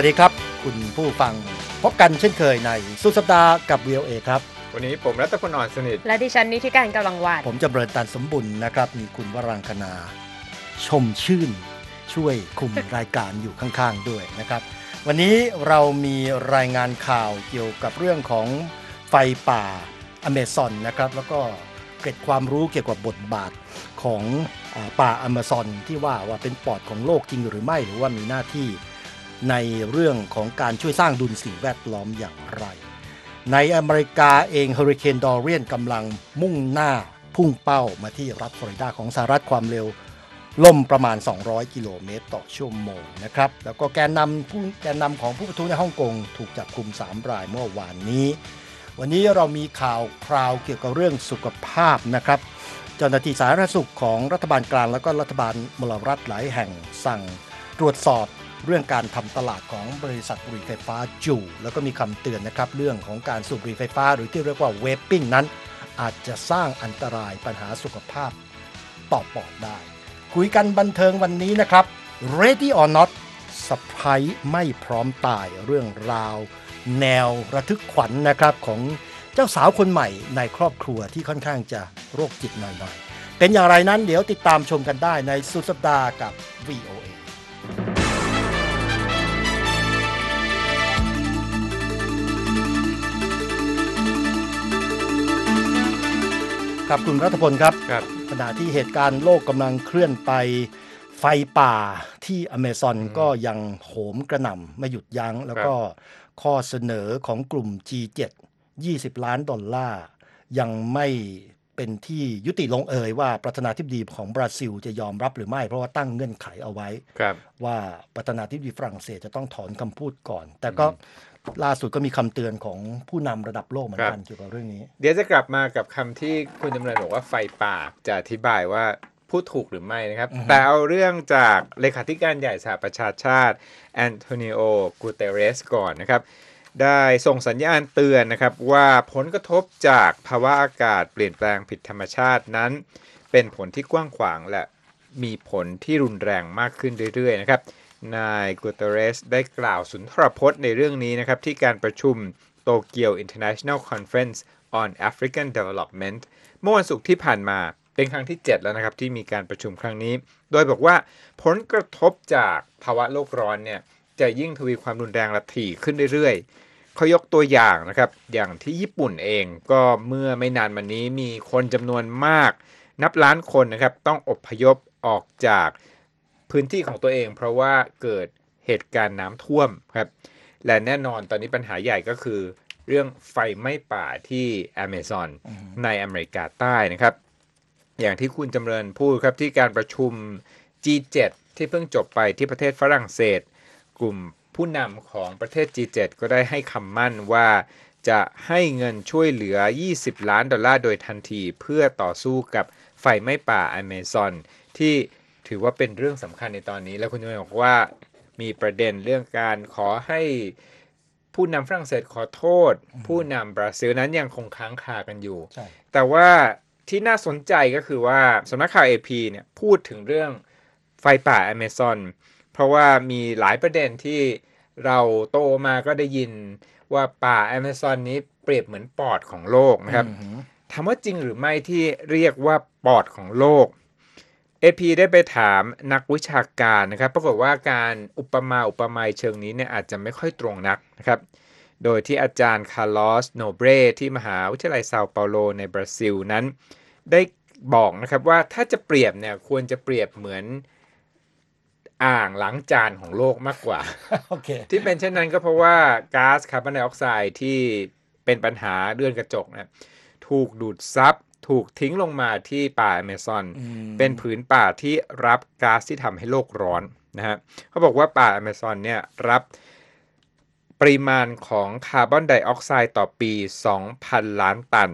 วัสดีครับ คุณผู้ฟังพบกันเช่นเคยในสุดสัปดาห์กับ VOA ครับ วันนี้ผมรัตพลอ่อนสนิท และดิฉันนิติการกำลังวาดผมจำเริญตันสมบุญนะครับ มีคุณวรังคณา ชมชื่น ช่วยคุม รายการอยู่ข้างๆด้วยนะครับ วันนี้เรามีรายงานข่าวเกี่ยวกับเรื่องของไฟป่าอเมซอนนะครับแล้วก็เกร็ดความรู้เกี่ยวกับบทบาทของอาป่าอเมซอนที่ว่าว่าเป็นปอดของโลกจริงหรือไม่หรือว่ามีหน้าที่ ในเรื่องของการช่วยสร้างดุลสิ่งแวดล้อมอย่างไร ในอเมริกาเองเฮอริเคนดอเรียนกำลังมุ่งหน้าพุ่งเป้ามาที่รัฐฟลอริดาของสหรัฐความเร็วล่มประมาณ 200 กิโลเมตรต่อชั่วโมงนะครับ แล้วก็แกนนำผู้แกนนำของผู้ประท้วงในฮ่องกงถูกจับกลุ่ม 3 รายเมื่อวานนี้ วันนี้เรามีข่าวคราวเกี่ยวกับเรื่องสุขภาพนะครับ เจ้าหน้าที่สาธารณสุขของรัฐบาลกลางแล้วก็รัฐบาลมลรัฐหลายแห่งสั่งตรวจสอบ เรื่องการทำตลาดของบริษัทบุหรี่ไฟฟ้าจู่ แล้วก็มีคำเตือนนะครับ เรื่องของการสูบบุหรี่ไฟฟ้า หรือที่เรียกว่าเวปปิ้งนั้น อาจจะสร้างอันตรายปัญหาสุขภาพต่อปอดได้ คุยกันบันเทิงวันนี้นะครับ Ready or not สไปไม่พร้อมตายเรื่องราว แนวระทึกขวัญนะครับของเจ้าสาวคนใหม่ในครอบครัวที่ค่อนข้างจะโรคจิตหน่อยๆเป็นอย่างไรนั้นเดี๋ยวติดตามชมกันได้ในสุดสัปดาห์กับ VOA ครับคุณรัฐพลครับครับขณะที่เหตุการณ์โลกกำลังเคลื่อนไปไฟป่าที่อเมซอนก็ยังโหมกระหน่ำไม่หยุดยัง้ง แล้วก็ข้อเสนอของกลุ่ม G7 20 ล้านดอลลาร์ ยังไม่เป็นที่ยุติลงเอยว่าประธานาธิบดีของบราซิลจะยอมรับหรือไม่ เพราะว่าตั้งเงื่อนไขเอาไว้ครับว่าประธานาธิบดีฝรั่งเศสจะต้องถอนคำพูดก่อน แต่ก็ ล่าสุดก็มีคำเตือนของผู้นำระดับโลกเหมือนกันเกี่ยวกับเรื่องนี้ เดี๋ยวจะกลับมากับคำที่คุณจำเริญบอกว่าไฟป่าจะอธิบายว่าพูดถูกหรือไม่นะครับอือฮึแต่เอาเรื่องจากเลขาธิการใหญ่สหประชาชาติแอนโทนิโอกูเตเรสก่อนนะครับ ได้ส่งสัญญาณเตือนนะครับว่าผลกระทบจากภาวะอากาศเปลี่ยนแปลงผิดธรรมชาตินั้น เป็นผลที่กว้างขวางและมีผลที่รุนแรงมากขึ้นเรื่อยๆนะครับ นายกูเตเรสได้กล่าวสุนทรพจน์ในเรื่องนี้นะครับ ที่การประชุมโตเกียว International Conference on African Development เมื่อวันศุกร์ที่ผ่านมาเป็นครั้งที่ 7 แล้วนะครับ ที่มีการประชุมครั้งนี้ โดยบอกว่าผลกระทบจากภาวะโลกร้อนเนี่ยจะยิ่งทวีความรุนแรงและถี่ขึ้นเรื่อยๆเขายกตัวอย่างนะครับ อย่างที่ญี่ปุ่นเองก็เมื่อไม่นานมานี้มีคนจำนวนมาก นับล้านคนนะครับต้องอบพยพออกจาก พื้นที่ของตัวเอง เพราะว่าเกิดเหตุการณ์น้ำท่วมครับและแน่นอนตอนนี้ปัญหาใหญ่ก็คือ เรื่องไฟไหม้ป่าที่อเมซอนในอเมริกาใต้นะครับ อย่างที่คุณจำเริญพูดครับที่การประชุม G7 ที่เพิ่งจบไปที่ประเทศฝรั่งเศส กลุ่มผู้นำของประเทศ G7 ก็ได้ให้คำมั่นว่าจะให้เงินช่วยเหลือ 20 ล้านดอลลาร์โดยทันที เพื่อต่อสู้กับไฟไหม้ป่าอเมซอนที่ ถือว่าเป็นเรื่องสำคัญในตอนนี้ แล้วคุณจำเริญบอกว่ามีประเด็นเรื่องการขอให้ผู้นำฝรั่งเศสขอโทษ ผู้นำบราซิลนั้นยังคงค้างคากันอยู่ใช่แต่ว่าที่น่าสนใจก็คือว่าสำนักข่าว AP เนี่ยพูดถึงเรื่องไฟป่าอเมซอนเพราะว่ามีหลายประเด็นที่เราโตมาก็ได้ยินว่าป่าอเมซอนนี้เปรียบเหมือนปอดของโลกนะครับอือหือถามว่าจริงหรือไม่ที่เรียกว่าปอดของโลก AP ได้ไปถามนักวิชาการนะครับ ปรากฏว่าการอุปมาอุปไมยเชิงนี้เนี่ยอาจจะไม่ค่อยตรงนักนะครับ โดยที่อาจารย์คาร์ลอสโนเบรที่มหาวิทยาลัยเซาเปาโลในบราซิลนั้น ได้บอกนะครับว่าถ้าจะเปรียบเนี่ยควรจะเปรียบเหมือนอ่างล้างจานของโลกมากกว่าโอเคที่เป็นเช่นนั้นก็เพราะว่าก๊าซคาร์บอนไดออกไซด์ที่เป็นปัญหาเรือนกระจกนะถูกดูดซับ ถูกทิ้งลงมาที่ป่าอเมซอนอืมเป็นผืนป่าที่รับก๊าซที่ทำให้โลกร้อนนะฮะเขาบอกว่าป่าอเมซอนเนี่ยรับปริมาณของคาร์บอนไดออกไซด์ต่อปี 2,000 ล้านตัน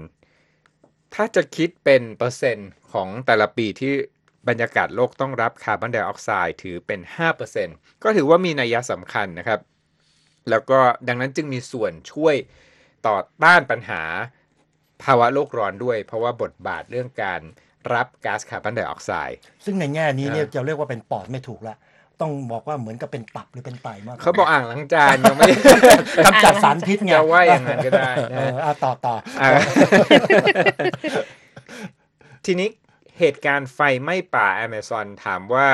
ถ้าจะคิดเป็นเปอร์เซ็นต์ของแต่ละปีที่บรรยากาศโลกต้องรับคาร์บอนไดออกไซด์ถือเป็น 5%ก็ถือว่ามีนัยสำคัญนะครับ แล้วก็ดังนั้นจึงมีส่วนช่วยต่อต้านปัญหา ภาวะโลกร้อนด้วย เพราะว่าบทบาทเรื่องการรับก๊าซคาร์บอนไดออกไซด์ซึ่งในแง่นี้เนี่ยอ่าจะเรียกว่าเป็นปอดไม่ถูกละต้องบอกว่าเหมือนกับเป็นตับหรือเป็นไตมากกว่เขาบอกอ่างล้างจานยังไม่กำจัดสารพิษไงจะว่าอย่างนั้นก็ได้นะเอออะต่อต่ออ่าทีนี้เหตุการณ์ไฟไหม้ป่าแอมะซอนถามว่า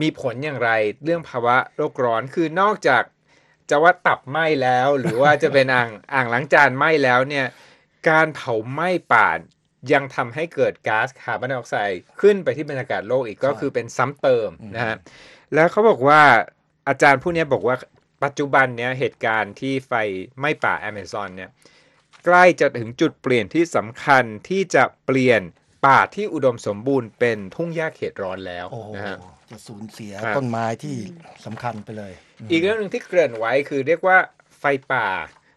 มีผลอย่างไรเรื่องภาวะโลกร้อนคือนอกจากจะว่าตับไหม้แล้ว หรือว่าจะเป็นอ่างอ่างล้างจานไหม้แล้วเนี่ย การเผาไหม้ป่ายังทำให้เกิดก๊าซคาร์บอนไดออกไซด์ขึ้นไปที่บรรยากาศโลกอีกก็คือเป็นซ้ำเติมนะฮะแล้วเขาบอกว่าอาจารย์ผู้เนี้ยบอกว่าปัจจุบันเนี้ยเหตุการณ์ที่ไฟไหม้ป่าแอมะซอนเนี่ยใกล้จะถึงจุดเปลี่ยนที่สำคัญที่จะเปลี่ยนป่าที่อุดมสมบูรณ์เป็นทุ่งหญ้าเขตร้อนแล้วโอ้โหนะฮะจะสูญเสียครับต้นไม้ที่สำคัญไปเลย อีกเรื่องหนึ่งที่เกริ่นไว้คือเรียกว่าไฟป่า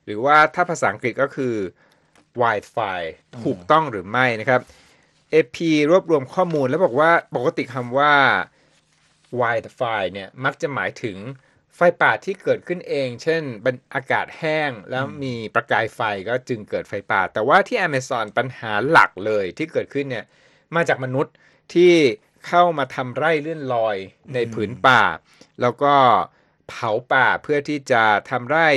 หรือว่าถ้าภาษาอังกฤษก็คือ Wi-Fi ถูกต้องหรือไม่นะครับ AP รวบรวมข้อมูลแล้วบอกว่าปกติคำว่า Wi-Fi เนี่ยมักจะหมายถึงไฟป่าที่เกิดขึ้นเอง เช่นบรรอากาศแห้งแล้วมีประกายไฟก็จึงเกิดไฟป่า แต่ว่าที่ Amazon ปัญหาหลักเลยที่เกิดขึ้นเนี่ยมาจากมนุษย์ที่เข้ามาทำไร่เลื่อนลอยในผืนป่า แล้วก็เผาป่าเพื่อที่จะทำไร่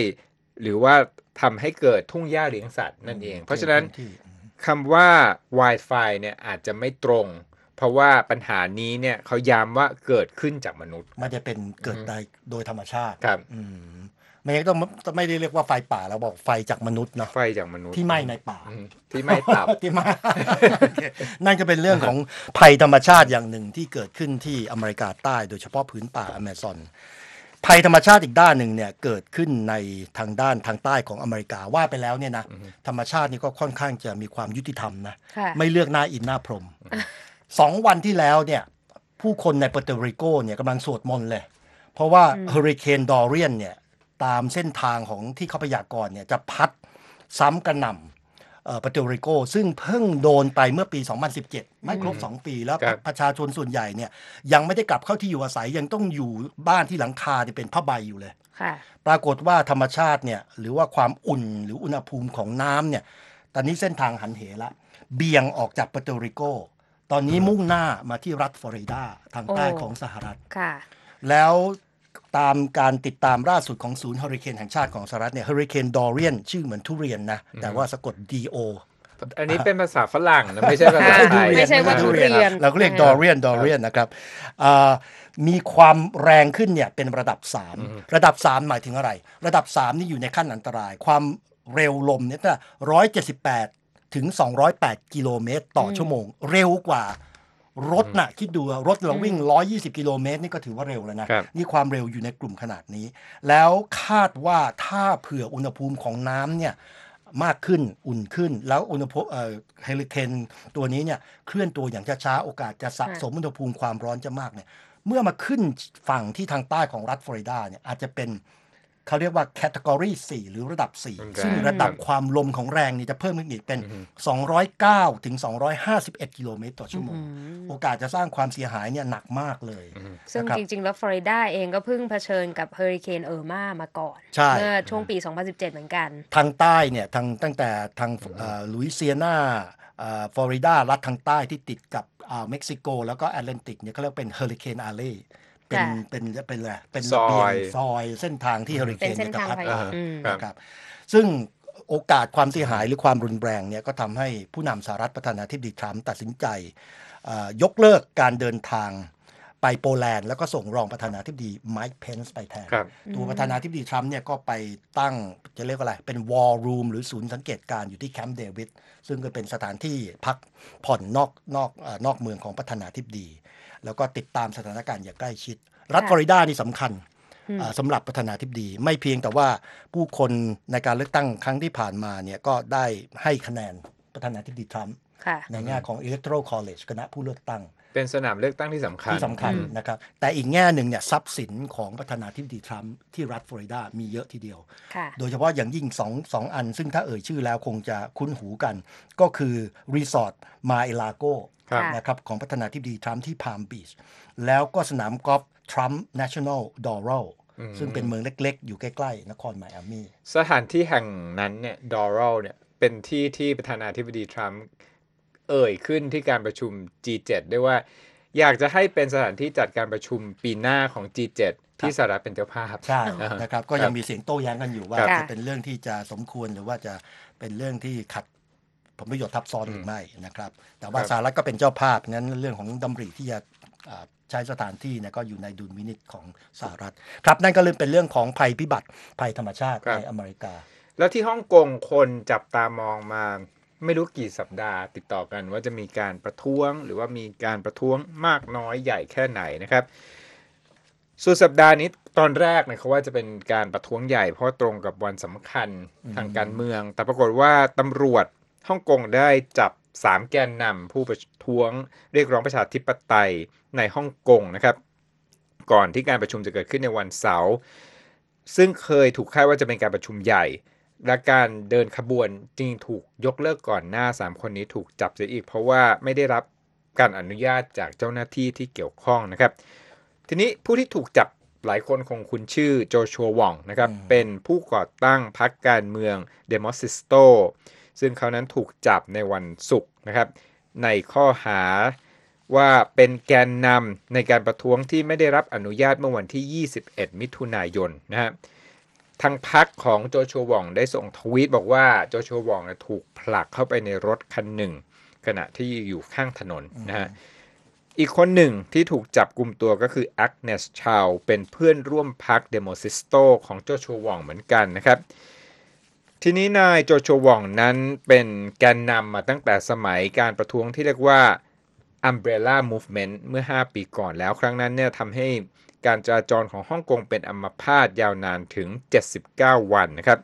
หรือว่า ทำให้เกิดทุ่งหญ้าเลี้ยงสัตว์นั่นเอง เพราะฉะนั้นที่คำว่า Wi-Fi เนี่ยอาจจะไม่ตรง เพราะว่าปัญหานี้เนี่ยเขาย้ำว่าเกิดขึ้นจากมนุษย์ไม่ได้เป็นเกิดได้โดยธรรมชาติครับอืมไม่งั้นต้องต้องไม่ได้เรียกว่าไฟป่าเราบอกไฟจากมนุษย์เนาะไฟจากมนุษย์ที่ไหม้ในป่าอืมที่ไม่ตับที่ไหม้โอเคนั่นก็เป็นเรื่องของภัยธรรมชาติอย่างหนึ่งที่เกิดขึ้นที่อเมริกาใต้ โดยเฉพาะพื้นป่าอเมซอน ภัยธรรมชาติอีกด้านหนึ่งเนี่ยเกิดขึ้นในทางด้านทางใต้ของอเมริกาว่าไปแล้วเนี่ยนะธรรมชาตินี่ก็ค่อนข้างจะมีความยุติธรรมนะค่ะไม่เลือกหน้าอินหน้าพรหมสองวันที่แล้วเนี่ยผู้คนในเปอร์โตริโกเนี่ยกำลังสวดมนต์เลย เพราะว่าเฮอริเคนดอเรียนเนี่ยตามเส้นทางของที่เขาพยากรณ์เนี่ยจะพัดซ้ำกระหน่ำ เอ่อเปอร์โตริโกซึ่งเพิ่งโดนไปเมื่อปี 2017 ไม่ครบ 2 ปีแล้วครับประชาชนส่วนใหญ่เนี่ยยังไม่ได้กลับเข้าที่อยู่อาศัยยังต้องอยู่บ้านที่หลังคาเนี่ยเป็นผ้าใบอยู่เลยค่ะปรากฏว่าธรรมชาติเนี่ยหรือว่าความอุ่นหรืออุณหภูมิของน้ำเนี่ยตอนนี้เส้นทางหันเหละ เบี่ยงออกจากเปอร์โตริโก ตอนนี้มุ่งหน้ามาที่รัฐฟลอริดาทางใต้โอ้ของสหรัฐค่ะแล้ว ตามการติดตามล่าสุดของศูนย์เฮอริเคนแห่งชาติของสหรัฐเนี่ยเฮอริเคนดอเรียนชื่อเหมือนทุเรียนนะ แต่ว่าสะกด D O อันนี้เป็นภาษาฝรั่งนะไม่ใช่ภาษาไทยไม่ใช่ว่าทุเรียนเราก็เรียกดอเรียนดอเรียนนะครับอ่ามีความแรงขึ้นเนี่ยเป็นระดับ 3 ระดับ 3 หมายถึงอะไร ระดับ 3 นี่อยู่ในขั้นอันตราย ความเร็วลมเนี่ยตั้ง178ถึง 208 กิโลเมตรต่อชั่วโมง เร็วกว่า รถน่ะ คิดดูอะรถเราวิ่ง 120 กิโลเมตรนี่ก็ถือว่าเร็วแล้วนะครับนี่ความเร็วอยู่ในกลุ่มขนาดนี้ แล้วคาดว่าถ้าเผื่ออุณหภูมิของน้ำเนี่ยมากขึ้นอุ่นขึ้น แล้วอุณหภูมิเอ่อเฮลิเคนตัวนี้เนี่ยเคลื่อนตัวอย่างช้าๆ โอกาสจะสะสมอุณหภูมิความร้อนจะมากเนี่ยเมื่อมาขึ้นฝั่งที่ทางใต้ของรัฐฟลอริดาเนี่ยอาจจะเป็น เขาเรียกว่าแคตตากรี4หรือระดับรุนแรง4ซึ่งระดับความลมของแรงนี่จะเพิ่มขึ้นอีกเป็น 209 ถึง 251 กิโลเมตรต่อชั่วโมง โอกาสจะสร้างความเสียหายเนี่ยหนักมากเลย ซึ่งนะครับจริง ๆ แล้วฟลอริดาเองก็เพิ่งเผชิญกับเฮอริเคนเออร์มามาก่อนใช่เมื่อช่วงปี 2017 เหมือนกัน ทางใต้เนี่ยทางตั้งแต่ทางลุยเซียนาฟลอริดารัฐทางใต้ที่ติดกับอ่าวเม็กซิโก แล้วก็แอตแลนติกเนี่ยเขาเรียกเป็น Hurricane Alley เป็นค่ะเป็นเป็นอะไรเป็นซระอยเบียงซอยเส้นทางที่เฮอริเคนเป็นเส้นจะทางพัดพายุมาอืมครับนะครับซึ่งโอกาสความเสียหายหรือความรุนแรงเนี่ยก็ทำให้ผู้นำสหรัฐประธานาธิบดีทรัมป์ตัดสินใจเอ่อยกเลิกการเดินทาง ไปโปแลนด์แล้วก็ส่งรองประธานาธิบดีไมค์เพนส์ไปแทนครับตัวประธานาธิบดีทรัมป์เนี่ยก็ไปตั้งจะเรียกว่าอะไร เป็น war room หรือศูนย์สังเกตการณ์อยู่ที่แคมป์เดวิดซึ่งก็เป็นสถานที่พักผ่อนนอกนอกเออนอกเมืองของประธานาธิบดี แล้วก็ติดตามสถานการณ์อย่างใกล้ชิด รัฐค่ะฟลอริดานี่สำคัญอ่าสำหรับประธานาธิบดี ไม่เพียงแต่ว่าผู้คนในการเลือกตั้งครั้งที่ผ่านมาเนี่ยก็ได้ให้คะแนนประธานาธิบดีทรัมป์ค่ะในแง่ของ electoral college คณะผู้เลือกตั้ง เป็นสนามเลือกตั้งที่สำคัญที่สำคัญนะครับ แต่อีกแง่หนึ่งเนี่ยทรัพย์สินของประธานาธิบดีทรัมป์ที่รัฐฟลอริดามีเยอะทีเดียวค่ะโดยเฉพาะอย่างยิ่งสองสองอัน ซึ่งถ้าเอ่ยชื่อแล้วคงจะคุ้นหูกัน ก็คือรีสอร์ท Mar-a-Lago ครับนะครับของประธานาธิบดีทรัมป์ที่พามบีชแล้วก็สนามกอล์ฟทรัมป์ National Doral ซึ่งเป็นเมืองเล็ก ๆ อยู่ใกล้ ๆ นครไมอามี่สถานที่แห่งนั้นเนี่ยดอรัลเนี่ยเป็นที่ที่ประธานาธิบดีทรัมป์ เอ่ยขึ้นที่การประชุม G7 ด้วยว่า อยากจะให้เป็นสถานที่จัดการประชุมปีหน้าของ G7 ที่สหรัฐเป็นเจ้าภาพ ใช่อ่าฮะนะครับ ก็ยังมีเสียงโต้แย้งกันอยู่ว่าครับจะเป็นเรื่องที่จะสมควรหรือว่าจะเป็นเรื่องที่ขัดผลประโยชน์ทับซ้อนหรือไม่นะครับ แต่ว่าครับสหรัฐก็เป็นเจ้าภาพงั้นเรื่องของดำริที่จะอ่าใช้สถานที่เนี่ยก็อยู่ในดุลวินิจของสหรัฐ ครับนั่นก็เลยเป็นเรื่องของภัยพิบัติภัยธรรมชาติในอเมริกา แล้วที่ฮ่องกงคนจับตามองมา ไม่รู้กี่สัปดาห์ติดต่อกัน ว่าจะมีการประท้วง หรือว่ามีการประท้วงมากน้อยใหญ่แค่ไหนนะครับสุดสัปดาห์นี้ตอนแรกเนี่ยเขาว่าจะเป็นการประท้วงใหญ่เพราะตรงกับวันสำคัญทางการเมือง แต่ปรากฏว่าตำรวจฮ่องกงได้จับสามแกนนำผู้ประท้วงเรียกร้องประชาธิปไตยในฮ่องกงนะครับ ก่อนที่การประชุมจะเกิดขึ้นในวันเสาร์ซึ่งเคยถูกคาดว่าจะเป็นการประชุมใหญ่ และการเดินขบวนจริงถูกยกเลิกก่อนหน้า 3 คนนี้ถูกจับเสียอีก เพราะว่าไม่ได้รับการอนุญาตจากเจ้าหน้าที่ที่เกี่ยวข้องนะครับ ทีนี้ผู้ที่ถูกจับหลายคนคงคุ้นชื่อโจชัวหว่องนะครับอืมเป็นผู้ก่อตั้งพรรคการเมืองเดโมซิสโตซึ่งเขานั้นถูกจับในวันศุกร์นะครับ ในข้อหาว่าเป็นแกนนำในการประท้วงที่ไม่ได้รับอนุญาตเมื่อวันที่ 21 มิถุนายนนะฮะ ทางพรรคของโจชัวหว่องได้ส่งทวีตบอกว่าโจชัวหว่องน่ะถูกผลักเข้าไปในรถคันหนึ่ง ขณะที่อยู่ข้างถนนนะฮะอีกคนหนึ่งที่ถูกจับกลุ่มตัวก็คือแอกเนสโจวเป็นเพื่อนร่วมพรรคเดโมซิสโตของโจชัวหว่องเหมือนกันนะครับ ทีนี้นายโจชัวหว่องนั้นเป็นแกนนำมาตั้งแต่สมัยการประท้วงที่เรียกว่า Umbrella Movement เมื่อ 5 ปีก่อนแล้วครั้งนั้นเนี่ยทำให้ การจราจรของฮ่องกงเป็นอัมพาตยาวนานถึง 79 วันนะครับ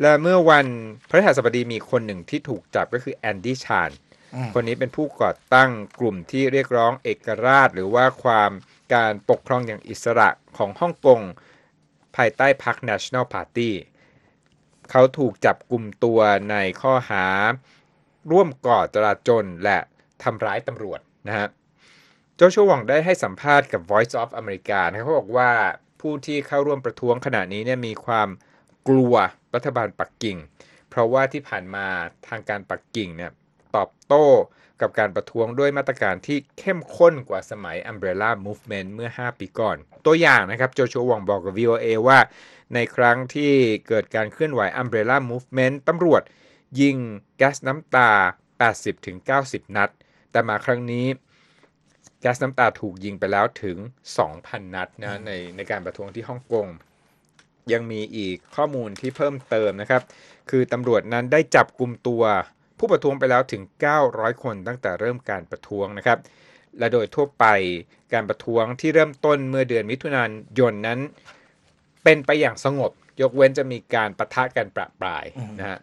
และเมื่อวันพฤหัสบดีมีคนหนึ่งที่ถูกจับก็คือแอนดี้ชานอืมคนนี้เป็นผู้ก่อตั้งกลุ่มที่เรียกร้องเอกราช หรือว่าความการปกครองอย่างอิสระของฮ่องกงภายใต้พรรค National Party เขาถูกจับกลุ่มตัวในข้อหาร่วมก่อจราจนและทำร้ายตำรวจนะฮะ โจชัวหว่องได้ให้สัมภาษณ์กับ Voice of America นะครับเขาบอกว่าผู้ที่เข้าร่วมประท้วงขณะนี้เนี่ยมีความกลัวรัฐบาลปักกิ่ง เพราะว่าที่ผ่านมาทางการปักกิ่งเนี่ยตอบโต้กับการประท้วงด้วยมาตรการที่เข้มข้นกว่าสมัย Umbrella Movement เมื่อ 5 ปีก่อน ตัวอย่างนะครับโจชัวหว่องบอกกับ VOA ว่า ในครั้งที่เกิดการเคลื่อนไหว Umbrella Movement ตำรวจยิงแก๊สน้ำตา 80-90 นัด แต่มาครั้งนี้ แก๊สน้ำตาถูกยิงไปแล้วถึง 2,000 นัดนะในในการประท้วงที่ฮ่องกงยังมีอีกข้อมูลที่เพิ่มเติมนะครับ คือตำรวจนั้นได้จับกลุ่มตัว ผู้ประท้วงไปแล้วถึง 900 คนตั้งแต่เริ่มการประท้วงนะครับ และโดยทั่วไปการประท้วงที่เริ่มต้นเมื่อเดือนมิถุนายนนั้น เป็นไปอย่างสงบ ยกเว้นจะมีการประทะกันประปรายอืมนะฮะ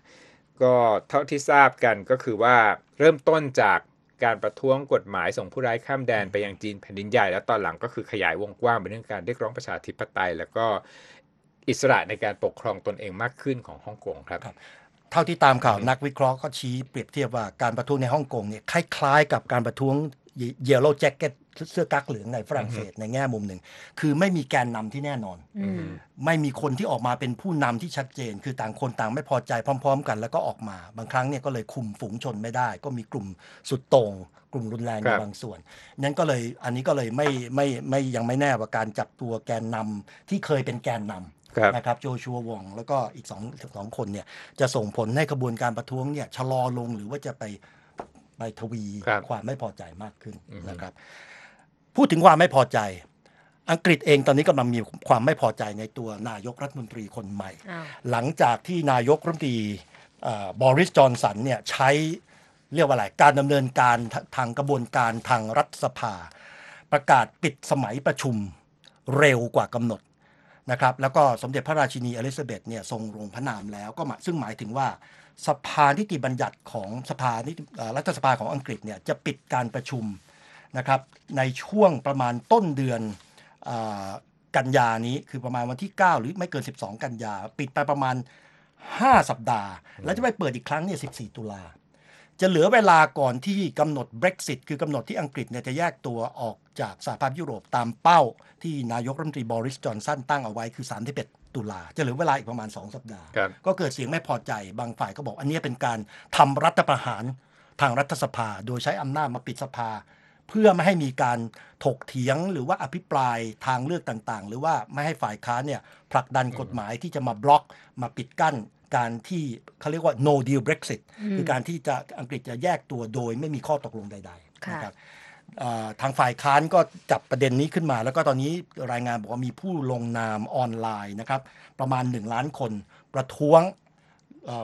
ก็เท่าที่ทราบกันก็คือว่าเริ่มต้นจาก การประท้วงกฎหมายส่งผู้ร้ายข้ามแดนไปยังจีนแผ่นดินใหญ่แล้วตอนหลังก็คือขยายวงกว้างไปเรื่องการเรียกร้องประชาธิปไตย แล้วก็อิสระในการปกครองตนเองมากขึ้นของฮ่องกงครับเท่าที่ตามข่าวนักวิเคราะห์ก็ชี้เปรียบเทียบว่าการประท้วงในฮ่องกงเนี่ยคล้ายๆ กับการประท้วง yellow jacket เสื้อกั๊กเหลืองในฝรั่งเศสในแง่มุมหนึ่งคือไม่มีแกนนำที่แน่นอนอืมไม่มีคนที่ออกมาเป็นผู้นำที่ชัดเจน คือต่างคนต่างไม่พอใจพร้อม ๆ กันแล้วก็ออกมา บางครั้งเนี่ยก็เลยคุมฝูงชนไม่ได้ ก็มีกลุ่มสุดโต่งกลุ่มรุนแรงอยู่ครับบางส่วนนั้นก็เลยอันนี้ก็เลยไม่ไม่ไม่ยังไม่แน่ว่าการจับตัวแกนนำที่เคยเป็นแกนนำครับนะครับโจชัววองแล้วก็อีกสองสองคนเนี่ยจะส่งผลให้กระบวนการประท้วงเนี่ยชะลอลงหรือว่าจะไปไปทวีครับความไม่พอใจมากขึ้นอือฮึนะครับ พูดถึงความไม่พอใจ อังกฤษเองตอนนี้กำลังมีความไม่พอใจในตัวนายกรัฐมนตรีคนใหม่อ้าวหลังจากที่นายกรัฐมนตรีบอริสจอนสันเนี่ยใช้เรียกว่าอะไรการดำเนินการททางกระบวนการทางรัฐสภา ประกาศปิดสมัยประชุมเร็วกว่ากำหนดนะครับแล้วก็สมเด็จพระราชินีอลิซาเบธเนี่ยทรงลงพระนามแล้วก็หมายซึ่งหมายถึงว่าสภานิติบัญญัติของสภานิติเอ่อรัฐสภาของอังกฤษเนี่ยจะปิดการประชุม นะครับในช่วงประมาณต้นเดือนเออกันยานี้คือประมาณวันที่ 9 หรือไม่เกิน 12 กันยา ปิดไปประมาณ 5 สัปดาห์ แล้วจะไปเปิดอีกครั้งเนี่ย14 ตุลา จะเหลือเวลาก่อนที่กำหนด Brexit คือกำหนดที่อังกฤษเนี่ยจะแยกตัวออกจากสหภาพยุโรปตามเป้า ที่นายกรัฐมนตรีบริสจอนสันตั้งเอาไว้คือ 31 ตุลา จะเหลือเวลาอีกประมาณ 2 สัปดาห์ครับก็เกิดเสียงไม่พอใจบางฝ่ายก็บอก อันนี้เป็นการทำรัฐประหารทางรัฐสภา โดยใช้อำนาจมาปิดสภา เพื่อไม่ให้มีการถกเถียงหรือว่าอภิปรายทางเลือกต่างๆ หรือว่าไม่ให้ฝ่ายค้านเนี่ยผลักดันกฎหมายที่จะมาบล็อกมาปิดกั้นการที่เขาเรียกว่า no deal Brexit คือการที่จะอังกฤษจะแยกตัวโดยไม่มีข้อตกลงใดๆค่ะนะครับเอ่อทางฝ่ายค้านก็จับประเด็นนี้ขึ้นมา แล้วก็ตอนนี้รายงานบอกว่ามีผู้ลงนามออนไลน์นะครับประมาณ 1 ล้านคนประท้วงเอ่อ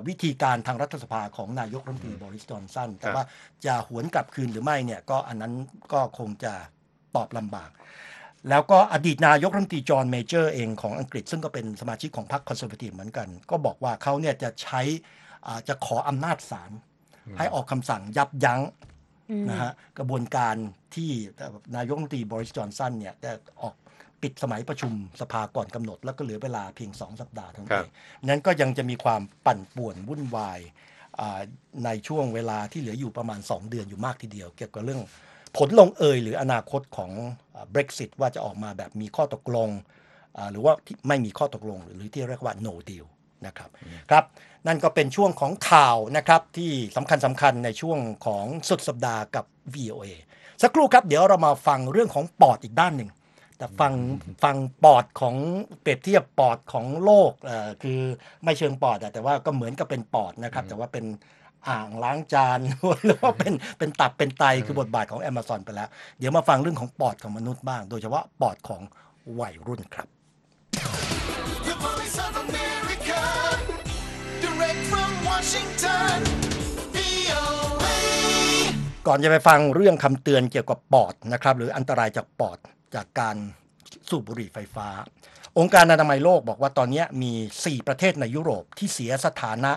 วิธีการทางรัฐสภาของนายกรัฐมนตรีบริสจอนสันแต่ว่าจะหวนกลับคืนหรือไม่เนี่ยก็อันนั้นก็คงจะตอบลำบาก แล้วก็อดีตนายกรัฐมนตรีจอห์นเมเจอร์เองของอังกฤษ ซึ่งก็เป็นสมาชิกของพรรค Conservative เหมือนกัน ก็บอกว่าเขาเนี่ยจะใช้อ่าจะขออำนาจศาลให้ออกคำสั่งยับยั้งอืมนะฮะกระบวนการที่นายกรัฐมนตรีบอริสจอห์นสันเนี่ยจะออก ปิดสมัยประชุมสภาก่อนกำหนด แล้วก็เหลือเวลาเพียง 2 สัปดาห์เท่านั้นครับ เองนั้นก็ยังจะมีความปั่นป่วนวุ่นวายอ่าในช่วงเวลาที่เหลืออยู่ประมาณ 2 เดือนอยู่มากทีเดียว เกี่ยวกับเรื่องผลลงเอยหรืออนาคตของอ่า Brexit ว่าจะออกมาแบบมีข้อตกลงอ่าหรือว่าที่ไม่มีข้อตกลง หรือที่เรียกว่า no deal นะครับครับนั่นก็เป็นช่วงของข่าวนะครับที่สำคัญสำคัญในช่วงของสุดสัปดาห์กับ VOA สักครู่ครับเดี๋ยวเรามาฟังเรื่องของปอดอีกด้านหนึ่ง แต่ฟังฟังปอดของเปรียบเทียบปอดของโลกเอ่อคือไม่เชิงปอดอะแต่ว่าก็เหมือนกับเป็นปอดนะครับ แต่ว่าเป็นอ่างล้างจานหรือว่าเป็นเป็นตับเป็นไตคือบทบาทของ Amazon ไปแล้ว เดี๋ยวมาฟังเรื่องของปอดของมนุษย์บ้าง โดยเฉพาะปอดของวัยรุ่นครับ The voice of America, direct from Washington, VOA. ก่อนจะไปฟังเรื่องคำเตือนเกี่ยวกับปอดนะครับ หรืออันตรายจากปอด จากการสูบบุหรี่ไฟฟ้า องค์การอนามัยโลกบอกว่าตอนนี้มี 4 ประเทศในยุโรปที่เสียสถานะ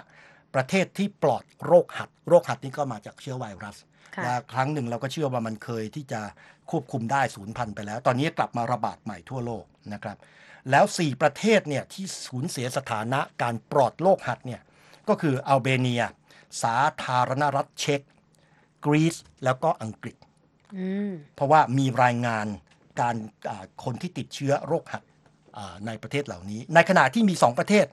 ประเทศที่ปลอดโรคหัด โรคหัดนี่ก็มาจากเชื้อไวรัสค่ะและครั้งหนึ่งเราก็เชื่อว่ามันเคยที่จะควบคุมได้ศูนย์พันธุ์ไปแล้ว ตอนนี้กลับมาระบาดใหม่ทั่วโลกนะครับ แล้ว 4 ประเทศเนี่ยที่สูญเสียสถานะการปลอดโรคหัดเนี่ยก็คืออัลเบเนีย สาธารณรัฐเช็กกรีซแล้วก็อังกฤษอืมเพราะว่ามีรายงาน การคนที่ติดเชื้อโรคหัดในประเทศเหล่านี้ ในขณะที่มี 2 ประเทศ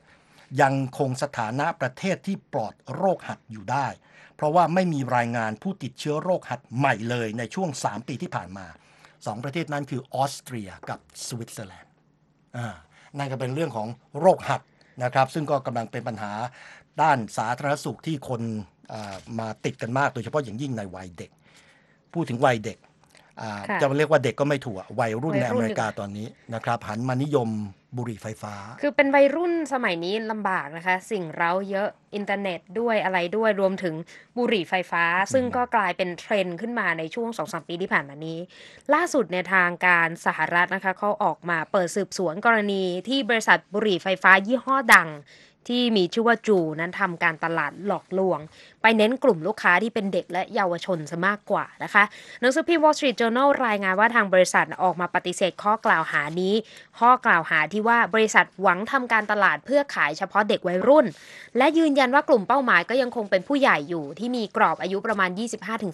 ยังคงสถานะประเทศที่ปลอดโรคหัดอยู่ได้ เพราะว่าไม่มีรายงานผู้ติดเชื้อโรคหัดใหม่เลยในช่วง 3 ปีที่ผ่านมา 2 ประเทศนั้นคือออสเตรียกับสวิตเซอร์แลนด์นั่นก็เป็นเรื่องของโรคหัดนะครับซึ่งก็กำลังเป็นปัญหาด้านสาธารณสุขที่คนมาติดกันมาก โดยเฉพาะอย่างยิ่งในวัยเด็ก พูดถึงวัยเด็ก จะเรียกว่าเด็กก็ไม่ถูกอะวัยรุ่นวัยรุ่นในอเมริกาตอนนี้นะครับหันมานิยมบุหรี่ไฟฟ้า คือเป็นวัยรุ่นสมัยนี้ลำบากนะคะ สิ่งเร้าเยอะอินเทอร์เน็ตด้วยอะไรด้วยรวมถึงบุหรี่ไฟฟ้า ซึ่งก็กลายเป็นเทรนด์ขึ้นมาในช่วง2อสปีที่ผ่านมานี้ ล่าสุดในยทางการสหรัฐนะคะเขาออกมาเปิดสืบสวนกรณีที่บริษัทบุหรี่ไฟฟ้ายี่ห้อดังที่มีชื่อว่าจูนั้นทำการตลาดหลอกลวง ไปเน้นกลุ่มลูกค้าที่เป็นเด็กและเยาวชนซะมากกว่านะคะหนังสือพิมพ์ Wall Street Journal รายงานว่าทางบริษัทออกมาปฏิเสธข้อกล่าวหานี้ ข้อกล่าวหาที่ว่าบริษัทหวังทำการตลาดเพื่อขายเฉพาะเด็กวัยรุ่น และยืนยันว่ากลุ่มเป้าหมายก็ยังคงเป็นผู้ใหญ่อยู่ที่มีกรอบอายุประมาณ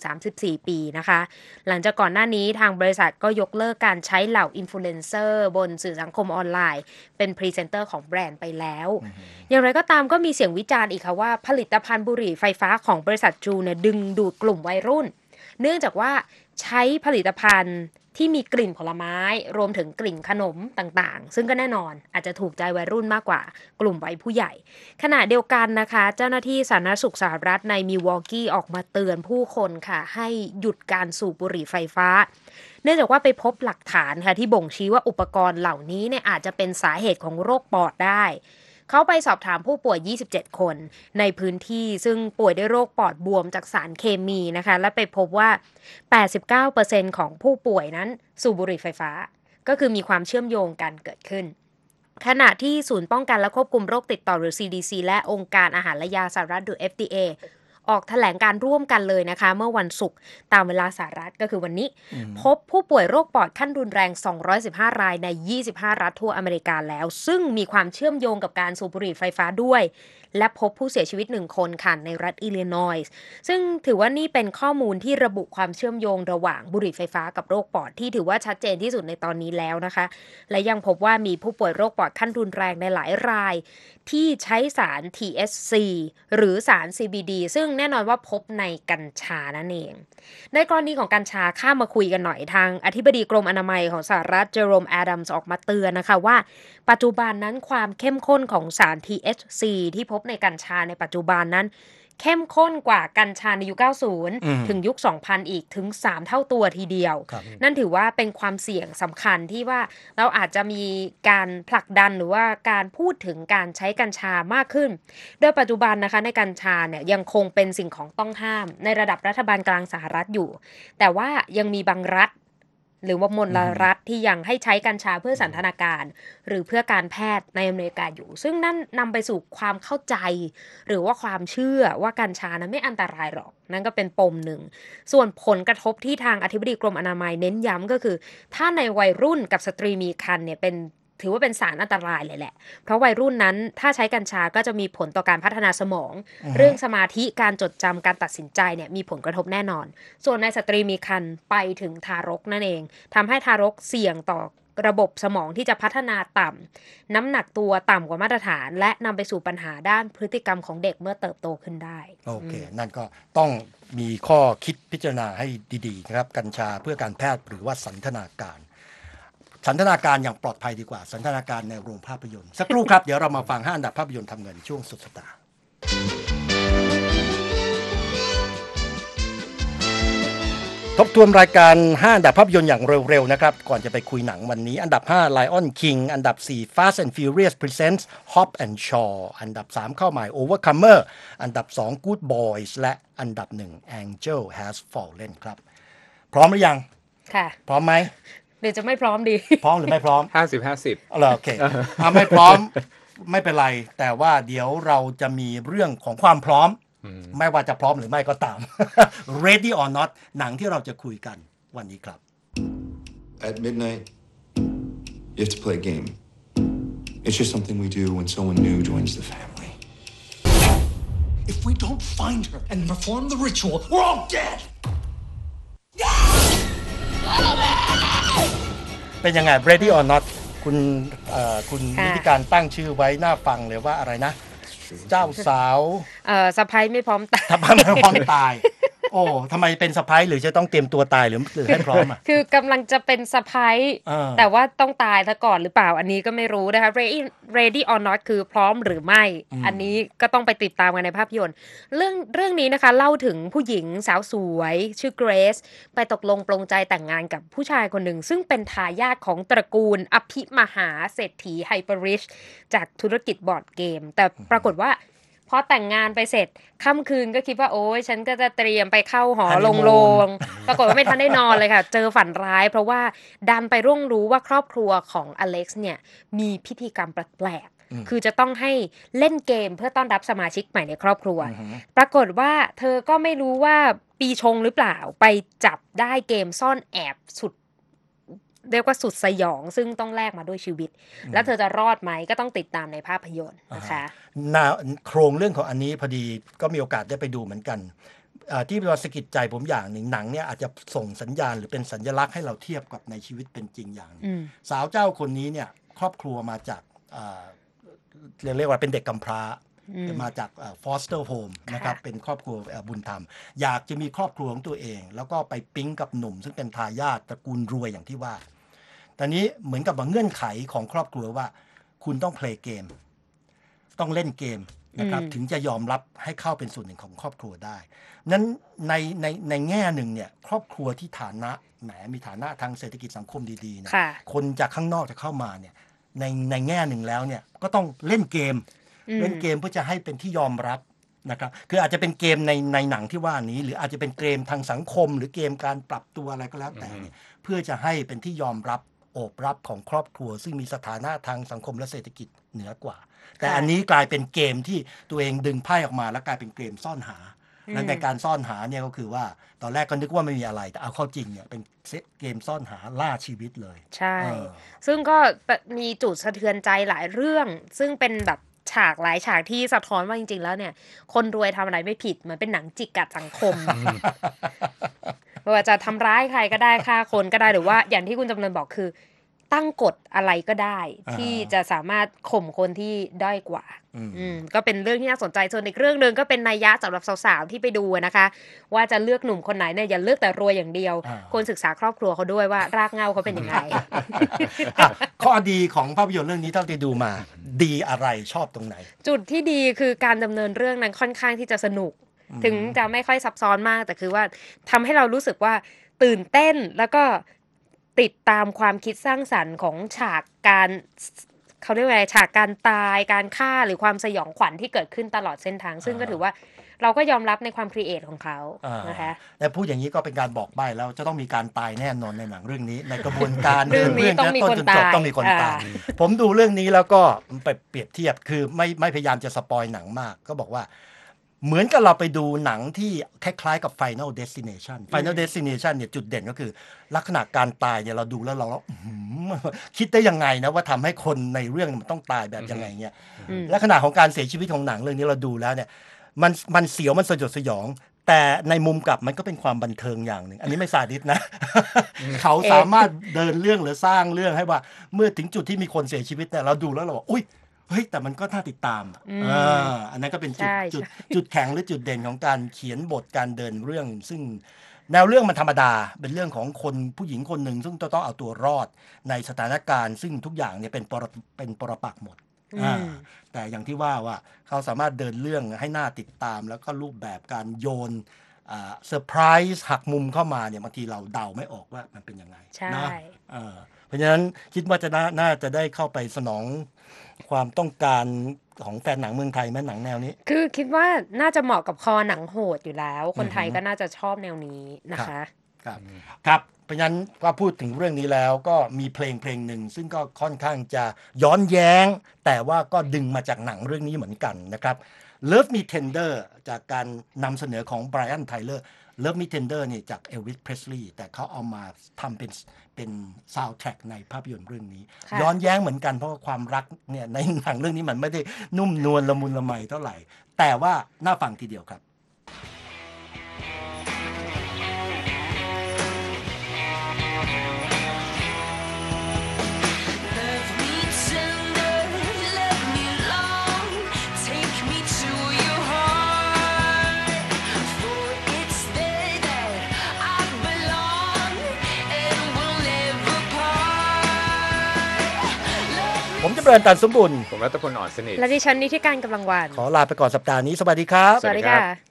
25-34 ปีนะคะ หลังจากก่อนหน้านี้ทางบริษัทก็ยกเลิกการใช้เหล่าอินฟลูเอนเซอร์บนสื่อสังคมออนไลน์ เป็นพรีเซนเตอร์ของแบรนด์ไปแล้ว อย่างไรก็ตามก็มีเสียงวิจารณ์อีกค่ะว่าผลิตภัณฑ์บุหรี่ไฟฟ้าของบริษัทจูเนี่ยดึงดูดกลุ่มวัยรุ่น เนื่องจากว่าใช้ผลิตภัณฑ์ที่มีกลิ่นผลไม้ รวมถึงกลิ่นขนมต่างๆ ซึ่งก็แน่นอนอาจจะถูกใจวัยรุ่นมากกว่ากลุ่มวัยผู้ใหญ่ ขณะเดียวกันนะคะ เจ้าหน้าที่สาธารณสุขสหรัฐในมิวอลกี้ออกมาเตือนผู้คนค่ะ ให้หยุดการสูบบุหรี่ไฟฟ้า เนื่องจากว่าไปพบหลักฐานค่ะที่บ่งชี้ว่าอุปกรณ์เหล่านี้เนี่ยอาจจะเป็นสาเหตุของโรคปอดได้ เขาไปสอบถามผู้ป่วย 27 คน ในพื้นที่ซึ่งป่วยด้วยโรคปอดบวมจากสารเคมีนะคะ และไปพบว่า 89%ของผู้ป่วยนั้นสูบบุหรี่ไฟฟ้า ก็คือมีความเชื่อมโยงกันเกิดขึ้น ขณะที่ศูนย์ป้องกันและควบคุมโรคติดต่อหรือ CDC และองค์การอาหารและยาสหรัฐหรือ FDA ออกแถลงการร่วมกันเลยนะคะ เมื่อวันศุกร์ตามเวลาสหรัฐก็คือวันนี้ พบผู้ป่วยโรคปอดขั้นรุนแรง 215 รายใน 25 รัฐทั่วอเมริกาแล้ว ซึ่งมีความเชื่อมโยงกับการสูบบุหรี่ไฟฟ้าด้วย และพบผู้เสียชีวิตหนึ่งคนค่ะในรัฐอิลลินอยส์ซึ่งถือว่านี่เป็นข้อมูลที่ระบุความเชื่อมโยงระหว่างบุหรี่ไฟฟ้ากับโรคปอดที่ถือว่าชัดเจนที่สุดในตอนนี้แล้วนะคะ และยังพบว่ามีผู้ป่วยโรคปอดขั้นรุนแรงในหลายราย ที่ใช้สาร THC หรือสาร CBD ซึ่งแน่นอนว่าพบในกัญชานั่นเอง ในกรณีของกัญชาข้ามาคุยกันหน่อยทางอธิบดีกรมอนามัยของสหรัฐเจอโรมแอดัมส์ออกมาเตือนนะคะว่า ปัจจุบันนั้นความเข้มข้นของสาร THC ที่พบในกัญชาในปัจจุบันนั้น เข้มข้นกว่ากัญชาในยุคม90 ถึงยุค 2000 อีกถึง 3 เท่าตัวทีเดียวครับนั่นถือว่าเป็นความเสี่ยงสำคัญที่ว่าเราอาจจะมีการผลักดันหรือว่าการพูดถึงการใช้กัญชามากขึ้น โดยปัจจุบันนะคะในกัญชาเนี่ยยังคงเป็นสิ่งของต้องห้ามในระดับรัฐบาลกลางสหรัฐอยู่ แต่ว่ายังมีบางรัฐ หรือว่ามลรัฐที่ยังให้ใช้กัญชาเพื่อสันทนาการ หรือเพื่อการแพทย์ในอเมริกาอยู่ ซึ่งนั่นนำไปสู่ความเข้าใจ หรือว่าความเชื่อว่ากัญชานั้นไม่อันตรายหรอก นั่นก็เป็นปมหนึ่ง ส่วนผลกระทบที่ทางอธิบดีกรมอนามัยเน้นย้ำก็คือ ถ้าในวัยรุ่นกับสตรีมีครรภ์เนี่ยเป็น ถือว่าเป็นสารอันตรายเลยแหละ เพราะวัยรุ่นนั้นถ้าใช้กัญชาก็จะมีผลต่อการพัฒนาสมอง เรื่องสมาธิการจดจำการตัดสินใจเนี่ยมีผลกระทบแน่นอน ส่วนในสตรีมีครรภ์ไปถึงทารกนั่นเองทำให้ทารกเสี่ยงต่อระบบสมองที่จะพัฒนาต่ำ น้ำหนักตัวต่ำกว่ามาตรฐาน และนำไปสู่ปัญหาด้านพฤติกรรมของเด็กเมื่อเติบโตขึ้นได้ โอเค นั่นก็ต้องมีข้อคิดพิจารณาให้ดีๆนะครับ กัญชาเพื่อการแพทย์หรือว่าสันทนาการ สันทนาการอย่างปลอดภัยดีกว่า สันทนาการในโรงภาพยนตร์ สักครู่ครับ เดี๋ยวเรามาฟังห้าอันดับภาพยนตร์ทำเงินช่วงสุดสัปดาห์ทบทวนรายการ 5 อันดับภาพยนตร์อย่างเร็ว ๆ นะครับ ก่อนจะไปคุยหนังวันนี้ อันดับ 5 Lion King อันดับ 4 Fast and Furious Presents Hop and Shaw อันดับ 3 เข้าหมาย Overcomer อันดับ 2 Good Boys และอันดับ 1 Angel Has Fallen ครับ พร้อมหรือยัง ค่ะ พร้อมไหม เดี๋ยวจะไม่พร้อมดี พร้อมหรือไม่พร้อม50 50เอาล่ะโอเคถ้าไม่พร้อมไม่เป็นไร แต่ว่าเดี๋ยวเราจะมีเรื่องของความพร้อม ไม่ว่าจะพร้อมหรือไม่ก็ตาม Ready or not หนังที่เราจะคุยกันวันนี้ครับ At midnight, you have to play a game. It's just something we do when someone new joins the family. If we don't find her and perform the ritual, we're all dead! เป็นยังไง Ready or not คุณเอ่อคุณค่ะวิธีการตั้งชื่อไว้น่าฟังเลยว่าอะไรนะ เจ้าสาวเอ่อสะพายไม่พร้อมตายทับพันพร้อมตาย โอ้ทำไมเป็นสะพ้ายหรือจะต้องเตรียมตัวตายหรือหรือให้พร้อมอะ คือกำลังจะเป็นสะพายอ่า แต่ว่าต้องตายซะก่อนหรือเปล่าอันนี้ก็ไม่รู้นะคะ ready ready or not คือพร้อมหรือไม่ อันนี้ก็ต้องไปติดตามกันในภาพยนตร์ เรื่องเรื่องนี้นะคะ เล่าถึงผู้หญิงสาวสวย ชื่อเกรซไปตกลงปลงใจแต่งงานกับผู้ชายคนหนึ่ง ซึ่งเป็นทายาทของตระกูลอภิมหาเศรษฐีไฮเปอร์ริชจากธุรกิจบอร์ดเกม แต่ปรากฏว่า พอแต่งงานไปเสร็จค่ำคืนก็คิดว่าโอ้ยฉันก็จะเตรียมไปเข้าหอลงโลงปรากฏว่าไม่ทันได้นอนเลยค่ะ เจอฝันร้าย เพราะว่าดันไปร่วงรู้ว่าครอบครัวของอเล็กซ์เนี่ยมีพิธีกรรมแปลกๆคือจะต้องให้เล่นเกมเพื่อต้อนรับสมาชิกใหม่ในครอบครัว ปรากฏว่าเธอก็ไม่รู้ว่าปีชงหรือเปล่าไปจับได้เกมซ่อนแอบสุด เรียกว่าสุดสยองซึ่งต้องแลกมาด้วยชีวิต แล้วเธอจะรอดไหมก็ต้องติดตามในภาพยนตร์นะคะหนาโครงเรื่องของอันนี้พอดีก็มีโอกาสได้ไปดูเหมือนกันอ่าที่เราสะกิดใจผมอย่างหนึ่งหนังเนี่ยอาจจะส่งสัญญาณหรือเป็นสัญลักษณ์ให้เราเทียบกับในชีวิตเป็นจริงอย่างหนึ่งอืมสาวเจ้าคนนี้เนี่ยครอบครัวมาจากอ่าเรียกเรียกว่าเป็นเด็กกำพร้าอืมมาจากฟอสเตอร์โฮมนะครับค่ะเป็นครอบครัวเอ่อบุญธรรม อยากจะมีครอบครัวของตัวเอง แล้วก็ไปปิ๊งกับหนุ่ม ซึ่งเป็นทายาทตระกูลรวยอย่างที่ว่า ตอนนี้เหมือนกับว่าเงื่อนไขของครอบครัวว่า คุณต้องเพลย์เกม ต้องเล่นเกมนะครับอืมถึงจะยอมรับให้เข้าเป็นส่วนหนึ่งของครอบครัวได้ นั้นในในในแง่หนึ่งเนี่ยครอบครัวที่ฐานะแหมมีฐานะทางเศรษฐกิจสังคมดีๆเนี่ยค่ะคนจากข้างนอกจะเข้ามาเนี่ยในในแง่หนึ่งแล้วเนี่ยก็ต้องเล่นเกมอืมเล่นเกมเพื่อจะให้เป็นที่ยอมรับนะครับคืออาจจะเป็นเกมในในหนังที่ว่านี้ หรืออาจจะเป็นเกมทางสังคม หรือเกมการปรับตัวอะไรก็แล้วแต่เนี่ยเพื่อจะให้เป็นที่ยอมรับ โอบรับของครอบครัว ซึ่งมีสถานะทางสังคมและเศรษฐกิจเหนือกว่า แต่อันนี้กลายเป็นเกมที่ตัวเองดึงไพ่ออกมา แล้วกลายเป็นเกมซ่อนหาและในการซ่อนหาเนี่ยก็คือว่าตอนแรกก็นึกว่าไม่มีอะไร แต่เอาเข้าจริงเนี่ยเป็นเกมซ่อนหาล่าชีวิตเลย ใช่เออซึ่งก็มีจุดสะเทือนใจหลายเรื่อง ซึ่งเป็นแบบ ฉากหลายฉากที่สะท้อนว่าจริง ๆ แล้วเนี่ย คนรวยทำอะไรไม่ผิดเหมือนเป็นหนังจิกกัดสังคมไม่ว่าจะทำร้ายใครก็ได้ฆ่าคนก็ได้หรือว่าอย่างที่คุณจำเริญบอกคือ ตั้งกฎอะไรก็ได้อ่าที่จะสามารถข่มคนที่ด้อยกว่าอืมอืมก็เป็นเรื่องที่น่าสนใจส่วนอีกเรื่องหนึ่งก็เป็นนัยยะสำหรับสาวๆที่ไปดูนะคะ ว่าจะเลือกหนุ่มคนไหนเนี่ยอย่าเลือกแต่รวยอย่างเดียวอ่าควรศึกษาครอบครัวเขาด้วยว่ารากเหง้าเขาเป็นยังไงอะข้อดีของภาพยนตร์เรื่องนี้เท่าที่ดูมา ดีอะไรชอบตรงไหน จุดที่ดีคือการดำเนินเรื่องนั้นค่อนข้างที่จะสนุก ถึงจะไม่ค่อยซับซ้อนมากแต่คือว่าทำให้เรารู้สึกว่าตื่นเต้นแล้วก็ ติดตามความคิดสร้างสรรค์ของฉากการเขาเรียกว่าอะไรฉากการตายการฆ่าหรือความสยองขวัญที่เกิดขึ้นตลอดเส้นทาง ซึ่งก็ถือว่าเราก็ยอมรับในความครีเอทของเขาอ่านะคะแต่พูดอย่างนี้ก็เป็นการบอกใบ้แล้วจะต้องมีการตายแน่นอนในหนังเรื่องนี้ ในกระบวนการเรื่องนี้ดิต้องมีต้คนจนจบตายต้องมีคนตายอ่าผมดูเรื่องนี้แล้วก็ไปเปรียบเทียบคือไม่ไม่พยายามจะสปอยหนังมาก ก็บอกว่า เหมือนกับเราไปดูหนังที่คล้ายๆกับ Final Destination Final Destination เนี่ยจุดเด่นก็คือ ลักษณะการตายเนี่ยเราดูแล้วเราแล้วอื้อหือคิดได้ยังไงนะว่าทำให้คนในเรื่องมันต้องตายแบบยังไงเนี่ยอืมลักษณะของการเสียชีวิตของหนังเรื่องนี้เราดูแล้วเนี่ยมันมันเสียวมันสยดสยอง แต่ในมุมกลับมันก็เป็นความบันเทิงอย่างหนึ่ง อันนี้ไม่สาดิสนะ เขาสามารถเดินเรื่องหรือสร้างเรื่องให้ว่า เมื่อถึงจุดที่มีคนเสียชีวิตเนี่ยเราดูแล้วเราบอกอุ้ย เฮ้ยแต่มันก็น่าติดตามอะอืมอ่าอันนั้นก็เป็นจุดใช่จุดใช่จุดแข็งหรือจุดเด่นของการเขียนบทการเดินเรื่อง ซึ่งแนวเรื่องมันธรรมดาเป็นเรื่องของคนผู้หญิงคนหนึ่ง ซึ่งจะต้องเอาตัวรอดในสถานการณ์ ซึ่งทุกอย่างเนี่ยเป็นปรเป็นปรปักษ์หมดอือ่ามแต่อย่างที่ว่าว่าเขาสามารถเดินเรื่องให้หน่าติดตาม แล้วก็รูปแบบการโยนเซอร์ไพรส์หักมุมเข้ามาเนี่ยบางทีเราเดาไม่ออกว่ามันเป็นยังไงใช่นะเออเพราะฉะนั้นคิดว่าจะน่าน่าจะได้เข้าไปสนอง ความต้องการของแฟนหนังเมืองไทยไหมหนังแนวนี้ คือคิดว่าน่าจะเหมาะกับคอหนังโหดอยู่แล้ว คนไทยอือฮึก็น่าจะชอบแนวนี้นะคะ ครับ ครับเพราะฉะนั้นก็พูดถึงเรื่องนี้แล้วก็มีเพลงเพลงหนึ่ง ซึ่งก็ค่อนข้างจะย้อนแย้ง แต่ว่าก็ดึงมาจากหนังเรื่องนี้เหมือนกันนะครับ Love Me Tender จากการนำเสนอของ Brian Tyler Love Me Tender นี่จาก Elvis Presley แต่เขาเอามาทำเป็นเป็นซาวด์แทร็กในภาพยนตร์เรื่องนี้ค่ะย้อนแย้งเหมือนกันเพราะว่าความรักเนี่ยในหนังเรื่องนี้มันไม่ได้นุ่มนวลละมุนละไมเท่าไหร่ แต่ว่าน่าฟังทีเดียวครับ จะเบินตันสมบุญผมรัตพลอ่อนสนิทและดิฉันนิติการกำลังวันขอลาไปก่อนสัปดาห์นี้สวัสดีครับ สวัสดีค่ะ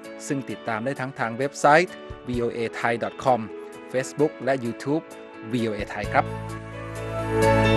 ซึ่งติดตามได้ทั้งทางเว็บไซต์ voa thai com Facebook และ YouTube VOA Thai ครับ